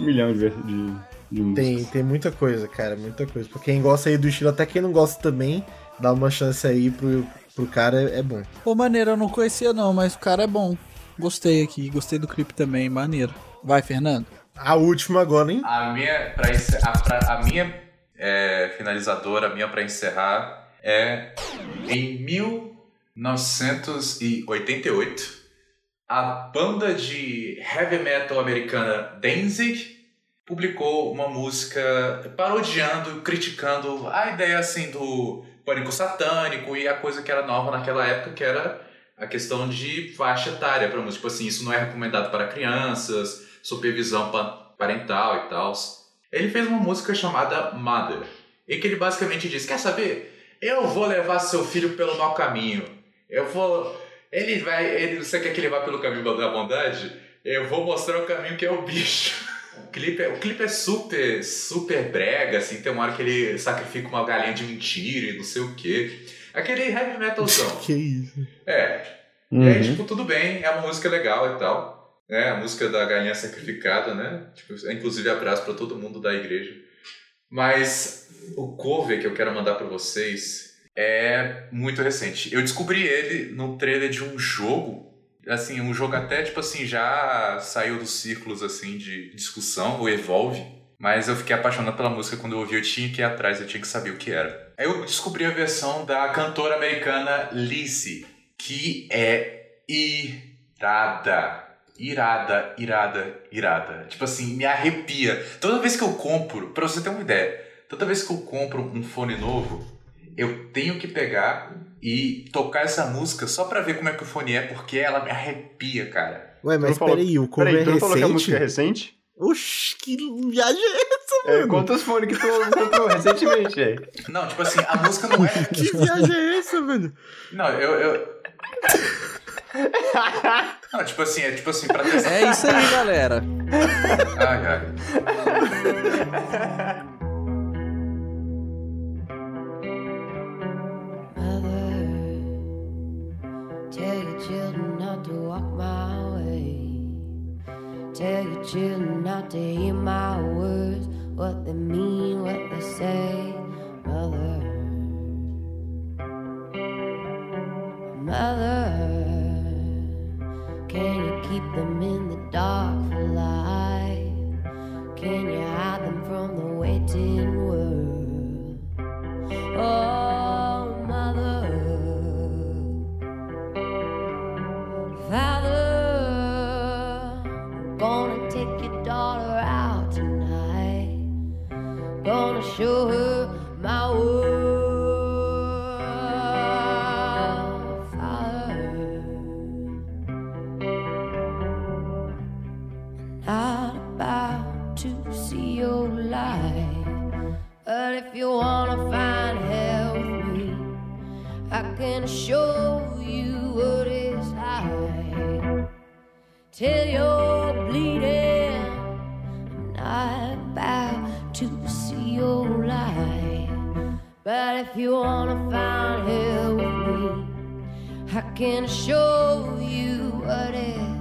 um milhão de, de,
Tem, tem muita coisa, cara, muita coisa. Pra quem gosta aí do estilo, até quem não gosta também, dá uma chance aí pro, pro cara, é, é bom.
Pô, maneiro, eu não conhecia não, mas o cara é bom. Gostei aqui, gostei do clipe também, maneiro. Vai, Fernando.
A última agora, hein?
A minha, pra a, pra- a minha é, finalizadora, a minha pra encerrar, é em 1988, a banda de heavy metal americana Danzig publicou uma música parodiando, criticando a ideia assim do pânico satânico e a coisa que era nova naquela época, que era a questão de faixa etária para música. Tipo assim, isso não é recomendado para crianças, supervisão pa- parental e tal. Ele fez uma música chamada Mother, e que ele basicamente diz: Quer saber? Eu vou levar seu filho pelo mau caminho. Eu vou. Ele vai. Ele, você quer que ele vá pelo caminho da bondade? Eu vou mostrar o caminho que é o bicho. (laughs) O clipe, é, o clipe é super, super brega, assim, tem uma hora que ele sacrifica uma galinha de mentira e não sei o quê. Aquele heavy metalzão. (laughs)
Que isso.
É.
Uhum.
E aí, tipo, tudo bem, é uma música legal e tal. Né? A música da galinha sacrificada, né? Tipo, inclusive abraço pra todo mundo da igreja. Mas o cover que eu quero mandar pra vocês é muito recente. Eu descobri ele no trailer de um jogo. Assim, um jogo até, tipo assim, já saiu dos círculos, assim, de discussão, o Evolve. Mas eu fiquei apaixonado pela música quando eu ouvi, eu tinha que ir atrás, eu tinha que saber o que era. Aí eu descobri a versão da cantora americana Lizzie, que é irada. Irada, irada, irada. Tipo assim, me arrepia. Toda vez que eu compro, pra você ter uma ideia, toda vez que eu compro um fone novo, eu tenho que pegar e tocar essa música só pra ver como é que o fone é, porque ela me arrepia, cara.
Ué, mas
falou-
peraí, o cover
Peraí,
é
tu não falou que a música é
recente?
recente?
Oxi, que viagem é essa,
É,
mano?
quantos fones que tu comprou recentemente, velho?
Não, tipo assim, a música não é. (laughs)
Que viagem é essa, velho?
Não, eu. eu... (laughs) Não, tipo assim, é tipo assim, pra testar.
É isso aí, galera.
Ai, ai.
Tell your children not to hear my words, what they mean, what they say. Mother, mother, can you keep them in the dark for life? Can you hide them from the waiting world? Oh, Show her my world, Father. Not about to see your light, but if you wanna find hell with me, I can show you what is high. Till you're if you wanna find hell with me, I can show you what is.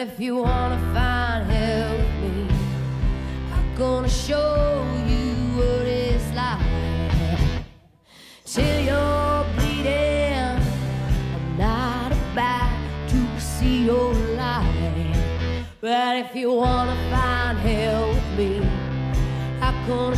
If you wanna find hell with me, I'm gonna show you what it's like. Till you're bleeding, I'm not about to see your light. But if you wanna find hell with me, I'm gonna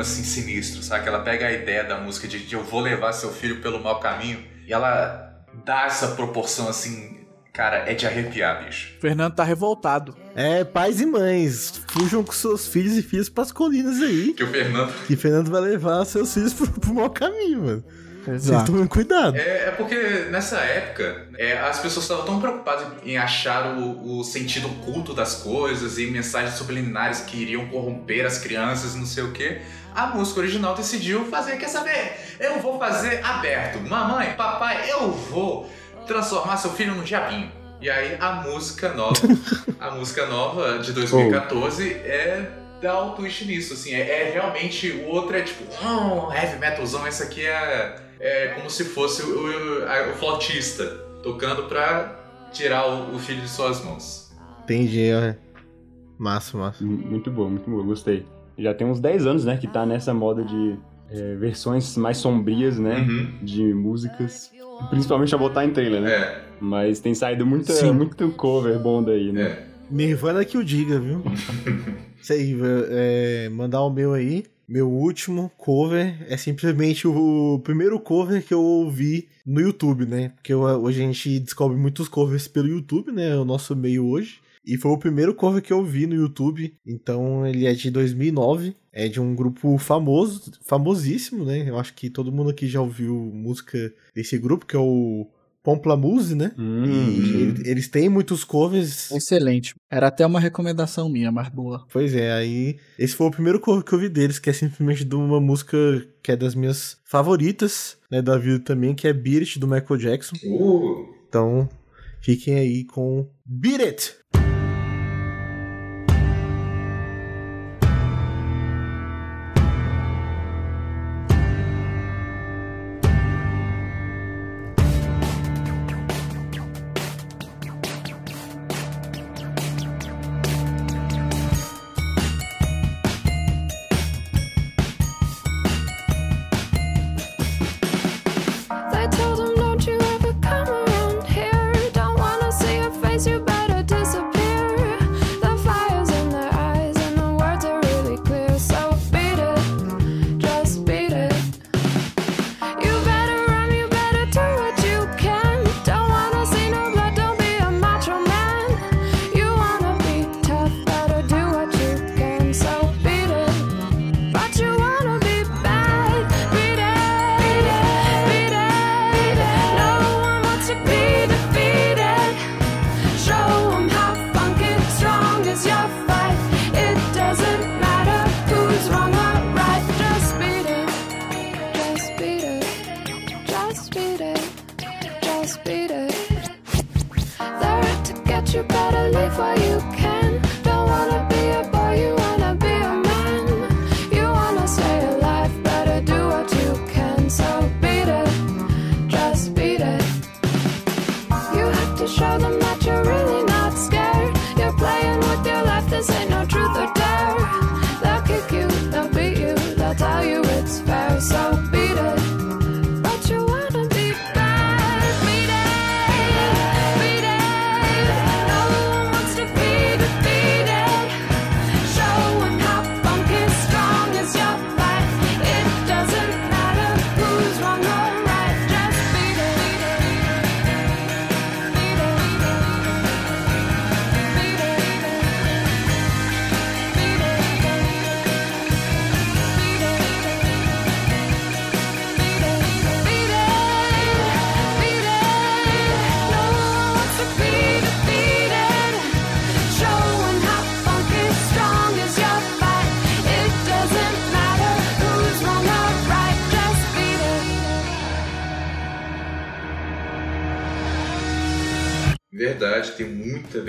clima assim sinistro, sabe? Que ela pega a ideia da música de que eu vou levar seu filho pelo mau caminho e ela dá essa proporção assim, cara, é de arrepiar, bicho.
O Fernando tá revoltado.
É, pais e mães, fujam com seus filhos e filhas pras colinas aí.
Que o Fernando.
Que Fernando vai levar seus filhos pro, pro mau caminho, mano. Vocês
Exato.
tomem cuidado.
É, é porque nessa época é, as pessoas estavam tão preocupadas em achar o, o sentido oculto das coisas e mensagens subliminares que iriam corromper as crianças e não sei o que. A música original decidiu fazer, quer saber? Eu vou fazer aberto. Mamãe, papai, eu vou transformar seu filho num diabinho. E aí a música nova, (laughs) a música nova de 2014 é dá um twist nisso, assim, é, é realmente o outro é tipo, um heavy metalzão, esse aqui é, é como se fosse o, o, o flautista tocando pra tirar o, o filho de suas mãos.
Entendi, é. Massa, massa.
Muito bom, muito bom, gostei. Já tem uns 10 anos, né, que tá nessa moda de é, versões mais sombrias, né?
Uhum.
De músicas. Principalmente a botar em trailer, né?
É,
Mas tem saído muita,
Sim.
muito cover bom daí, né?
é.
Nirvana que o diga, viu? (laughs) Isso aí, é, mandar o meu aí. Meu último cover é simplesmente o primeiro cover que eu ouvi no YouTube, né? Porque hoje a gente descobre muitos covers pelo YouTube, né? É o nosso meio hoje. E foi o primeiro cover que eu vi no YouTube. Então ele é de 2009. É de um grupo famoso, famosíssimo, né? Eu acho que todo mundo aqui já ouviu música desse grupo, que é o Pomplamoose, né?
Hum,
E ele- eles têm muitos covers
Excelente. Era até uma recomendação minha, mas boa.
Pois é, aí esse foi o primeiro cover que eu vi deles, que é simplesmente de uma música que é das minhas favoritas, né, da vida também, que é Beat It, do Michael Jackson.
Uh,
Então, fiquem aí com Beat It!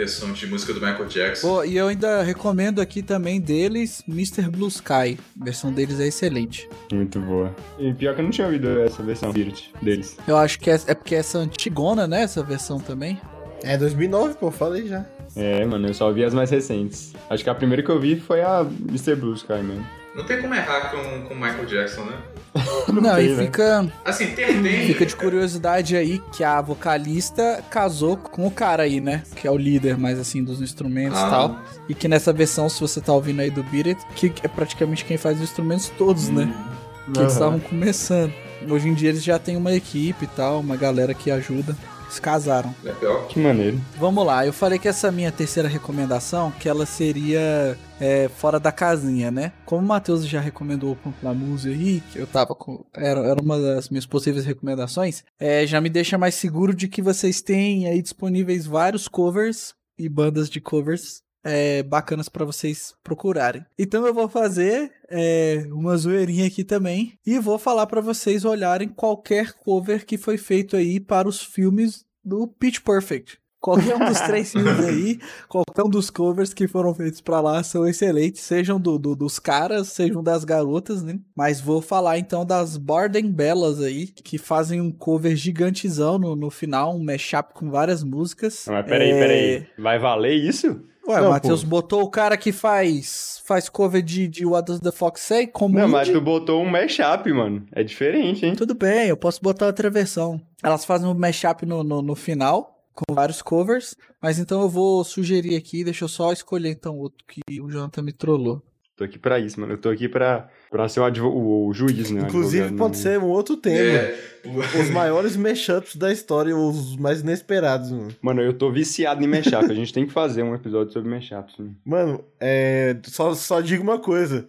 Versão de música do Michael Jackson.
Pô, e eu ainda recomendo aqui também deles Mr. Blue Sky. A versão deles é excelente.
Muito boa. E pior que eu não tinha ouvido essa versão Spirit deles.
Eu acho que é, é porque essa antigona, né? Essa versão também.
É 2009, pô, falei já.
É, mano, eu só vi as mais recentes. Acho que a primeira que eu vi foi a Mr. Blue Sky mesmo.
Não tem como errar com com o Michael Jackson, né?
Não,
tem,
e
né?
fica,
Assim, tem, tem.
fica de curiosidade aí que a vocalista casou com o cara aí, né? Que é o líder mais assim dos instrumentos e
Ah.
tal. E que nessa versão, se você tá ouvindo aí do Beat It, que é praticamente quem faz os instrumentos todos, né? Que eles
Aham.
estavam começando. Hoje em dia eles já têm uma equipe e tal, uma galera que ajuda. Eles casaram.
Legal.
Que maneiro.
Vamos lá, eu falei que essa minha terceira recomendação, que ela seria é, fora da casinha, né? Como o Matheus já recomendou o Pamplamuse aí, que eu tava com. Era, era uma das minhas possíveis recomendações, é, já me deixa mais seguro de que vocês têm aí disponíveis vários covers e bandas de covers. É, bacanas pra vocês procurarem. Então eu vou fazer é, uma zoeirinha aqui também e vou falar pra vocês olharem qualquer cover que foi feito aí para os filmes do Pitch Perfect. Qualquer um dos (laughs) três filmes aí, qualquer um dos covers que foram feitos pra lá são excelentes, sejam do, do- dos caras, sejam das garotas, né? Mas vou falar então das Borden Bellas aí, que fazem um cover gigantezão no, no final, um mashup com várias músicas.
Mas peraí,
É,
peraí. Vai valer isso?
Ué,
Não,
o Matheus
pô.
botou o cara que faz faz cover de, de What Does the Fox Say como
Não, mas tu botou um mashup, mano. É diferente, hein?
Tudo bem, eu posso botar outra versão. Elas fazem um mashup no, no, no final, com vários covers, mas então eu vou sugerir aqui, deixa eu só escolher então outro que o Jonathan me trollou.
Tô aqui pra isso, mano. Eu tô aqui pra, pra ser o, advo- o, o juiz, né?
Inclusive,
Advogado,
pode
não-
ser um outro tema.
É,
Os maiores mashups da história, os mais inesperados, mano.
Mano, eu tô viciado em mashup. A gente tem que fazer um episódio sobre mashups. Mano.
Mano, é. Só, só digo uma coisa: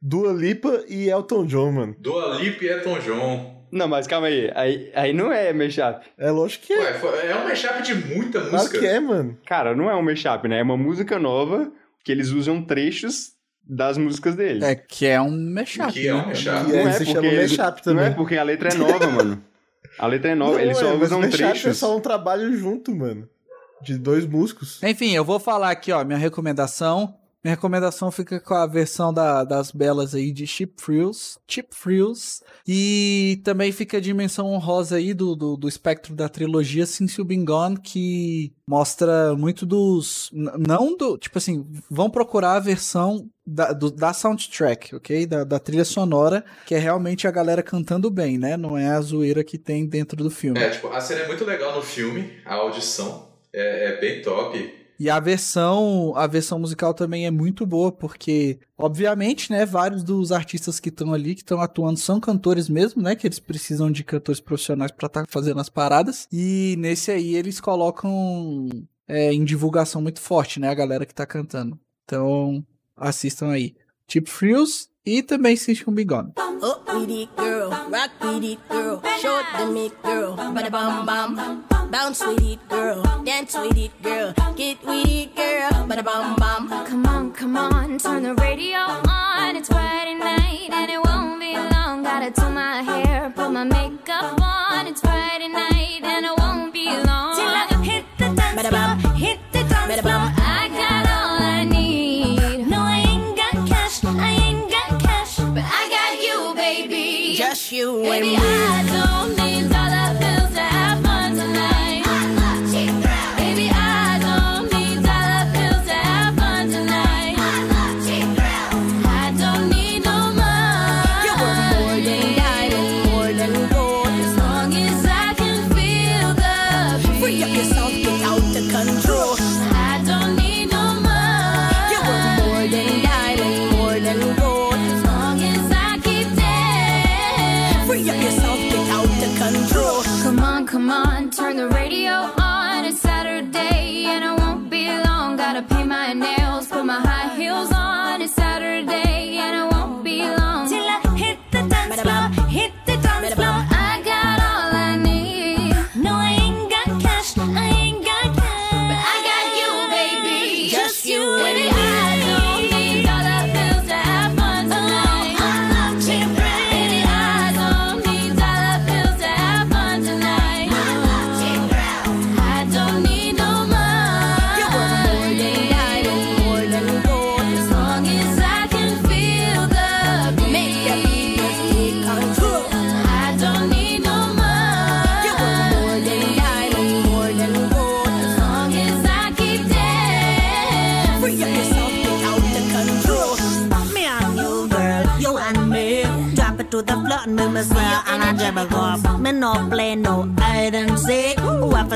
Dua Lipa e Elton John, mano.
Dua Lipa e Elton John.
Não, mas calma aí. Aí, aí não é mashup.
É lógico que é.
Ué, é um mashup de muita
Claro
música.
que é, mano.
Cara, não é um mashup, né? É uma música nova que eles usam trechos das músicas deles.
É, que é um mashup.
Que é um
né?
mashup.
Que
Não é
se
porque eles-
mashup
Não
também.
é porque a letra é nova, mano. A letra é nova.
Não,
eles só
é,
usam trechos.
É só um trabalho junto, mano. De dois músicos.
Enfim, eu vou falar aqui, ó, minha recomendação. Minha recomendação fica com a versão da- das belas aí de Chip Frills. Chip Frills. E também fica a dimensão honrosa aí do, do, do espectro da trilogia Since You Been Gone, que mostra muito dos. Não do. Tipo assim, vão procurar a versão da, do- da soundtrack, ok? Da, da trilha sonora, que é realmente a galera cantando bem, né? Não é a zoeira que tem dentro do filme.
É, tipo, a cena é muito legal no filme, a audição é, é bem top.
E a versão, a versão musical também é muito boa, porque, obviamente, né, vários dos artistas que estão ali, que estão atuando, são cantores mesmo, né, que eles precisam de cantores profissionais pra estar fazendo as paradas. E nesse aí eles colocam é, em divulgação muito forte, né, a galera que tá cantando. Então, assistam aí. Tip Frills e também System Be Gone.
Up with it, girl. Rock with it, girl. Short the meat, girl. Bada bum bum. Bounce with it, girl. Dance with it, girl. Get with it, girl. Bada bum bum.
Come on, come on, turn the radio on. It's Friday night and it won't be long. Gotta do my hair, put my makeup on. It's Friday night and it won't be long. Till I hit the dance floor, hit the dance floor. You Baby,
and me.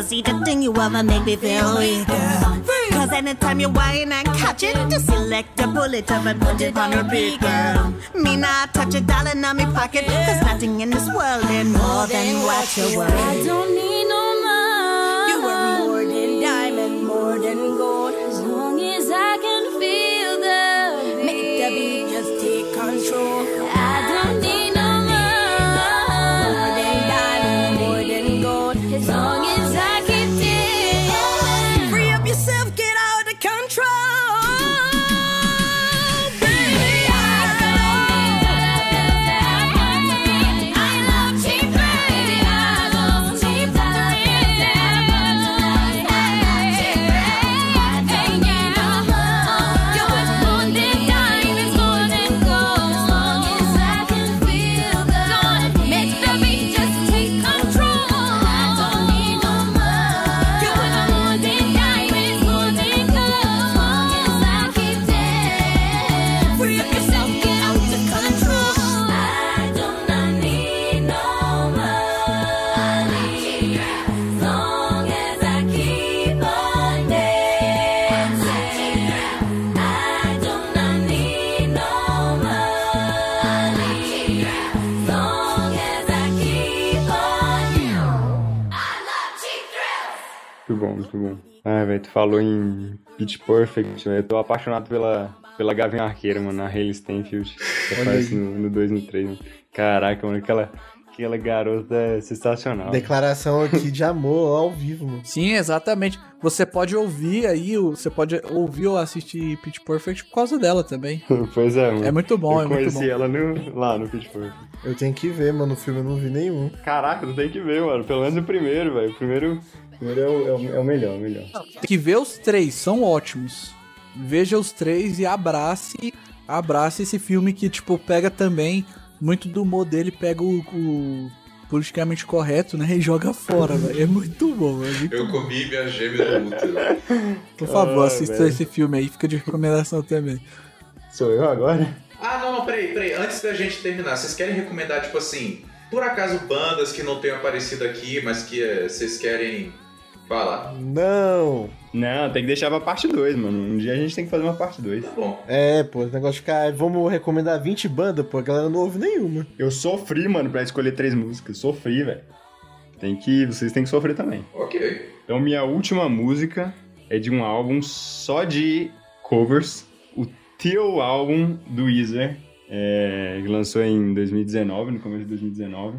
See the thing you ever make me feel weak? Cause anytime you whine and catch it, just select a bullet up and put it on repeat, girl. Me not touch a dollar in my pocket, cause nothing in this world ain't more than what you worth.
Muito bom. Ah, velho, tu falou em Pitch Perfect, velho. Eu tô apaixonado pela, pela Gavião Arqueira, mano, na Hayley Stenfield. Que aparece no 2 e no 3, mano. Caraca, mano, aquela, aquela garota é sensacional.
Declaração aqui de amor ao vivo, mano.
Sim, exatamente. Você pode ouvir aí, você pode ouvir ou assistir Pitch Perfect por causa dela também. (laughs)
pois é, mano.
É muito bom,
eu
é muito
conheci
bom.
ela no, lá no Pitch Perfect.
Eu tenho que ver, mano. O filme eu não vi nenhum.
Caraca, tu tem que ver, mano. Pelo menos o primeiro, velho. O primeiro, primeiro é, o, é o- é o melhor, o melhor.
Tem que ver os três, são ótimos. Veja os três e abrace, abrace esse filme que, tipo, pega também muito do humor dele, pega o, o politicamente correto, né? E joga fora, velho. É muito bom, é muito
Eu comi minha gêmea no útero.
Por favor,
Ah,
assista
velho.
esse filme aí, fica de recomendação também.
Sou eu agora?
Ah, não, não, peraí, peraí. Antes da gente terminar, vocês querem recomendar, tipo assim, por acaso bandas que não tenham aparecido aqui, mas que eh, vocês querem falar?
Não!
Não, tem que deixar pra parte 2, mano. Um dia a gente tem que fazer uma parte 2.
Tá bom.
É, pô, esse negócio de ficar. Vamos recomendar 20 bandas, pô. A galera não ouve nenhuma.
Eu sofri, mano, pra escolher três músicas. Sofri, velho. Tem que. Vocês têm que sofrer também.
Ok.
Então, minha última música é de um álbum só de covers. O Teu álbum do Weezer. É, que lançou em 2019, no começo de 2019.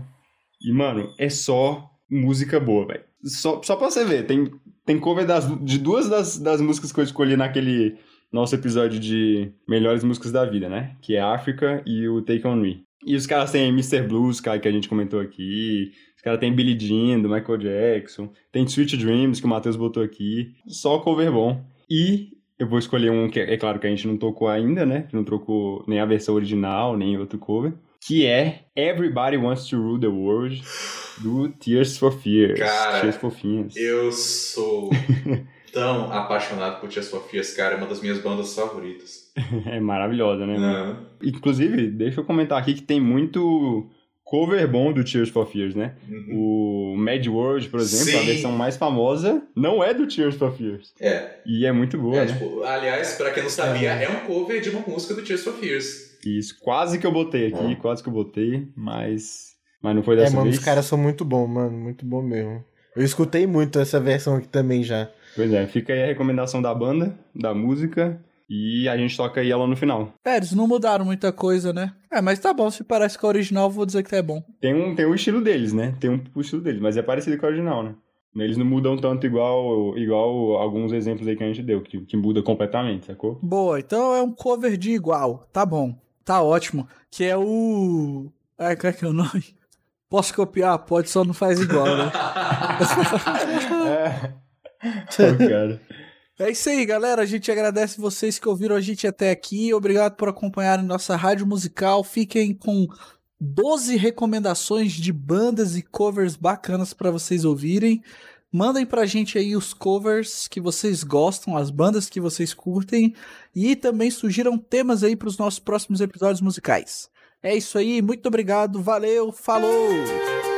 E, mano, é só música boa, velho. Só, só pra você ver, tem, tem cover das, de duas das, das músicas que eu escolhi naquele nosso episódio de melhores músicas da vida, né? Que é África e o Take On Me. E os caras têm Mr. Blues, cara, que a gente comentou aqui. Os caras têm Billie Jean, do Michael Jackson. Tem Sweet Dreams, que o Matheus botou aqui. Só cover bom. E eu vou escolher um que é claro que a gente não tocou ainda, né? Que não trocou nem a versão original, nem outro cover. Que é Everybody Wants to Rule the World, do Tears for Fears.
Cara,
Tears Fofinhas.
Eu sou (laughs) tão apaixonado por Tia Sofias, cara. É uma das minhas bandas favoritas. (laughs)
É maravilhosa, né? mano? Inclusive, deixa eu comentar aqui que tem muito cover bom do Tears for Fears, né? O Mad World, por exemplo, a
Sim.
versão mais famosa, não é do Tears for Fears.
É.
E é muito boa,
É,
né?
tipo, aliás, pra quem não sabia, é. um cover de uma música do Tears for Fears.
Isso, quase que eu botei aqui, quase que eu botei, mas. Mas não foi dessa
é, mano,
vez.
os caras são muito bons, mano. Muito bom mesmo. Eu escutei muito essa versão aqui também já.
Pois é, fica aí a recomendação da banda, da música, e a gente toca aí ela no final.
É, eles não mudaram muita coisa, né? É, mas tá bom, se parece com a original, vou dizer que é bom.
Tem um, tem o estilo deles, né? Tem um, o estilo deles, mas é parecido com o original, né? Eles não mudam tanto igual, igual alguns exemplos aí que a gente deu, que, que muda completamente, sacou?
Boa, então é um cover de igual. Tá bom, tá ótimo. Que é o. Ai, qual é que é o nome? Posso copiar? Pode, só não faz igual, né? (laughs)
Pô, cara.
É isso aí, galera. A gente agradece vocês que ouviram a gente até aqui. Obrigado por acompanharem nossa rádio musical. Fiquem com 12 recomendações de bandas e covers bacanas para vocês ouvirem. Mandem pra gente aí os covers que vocês gostam, as bandas que vocês curtem e também sugiram temas aí para os nossos próximos episódios musicais. É isso aí, muito obrigado, valeu, falou!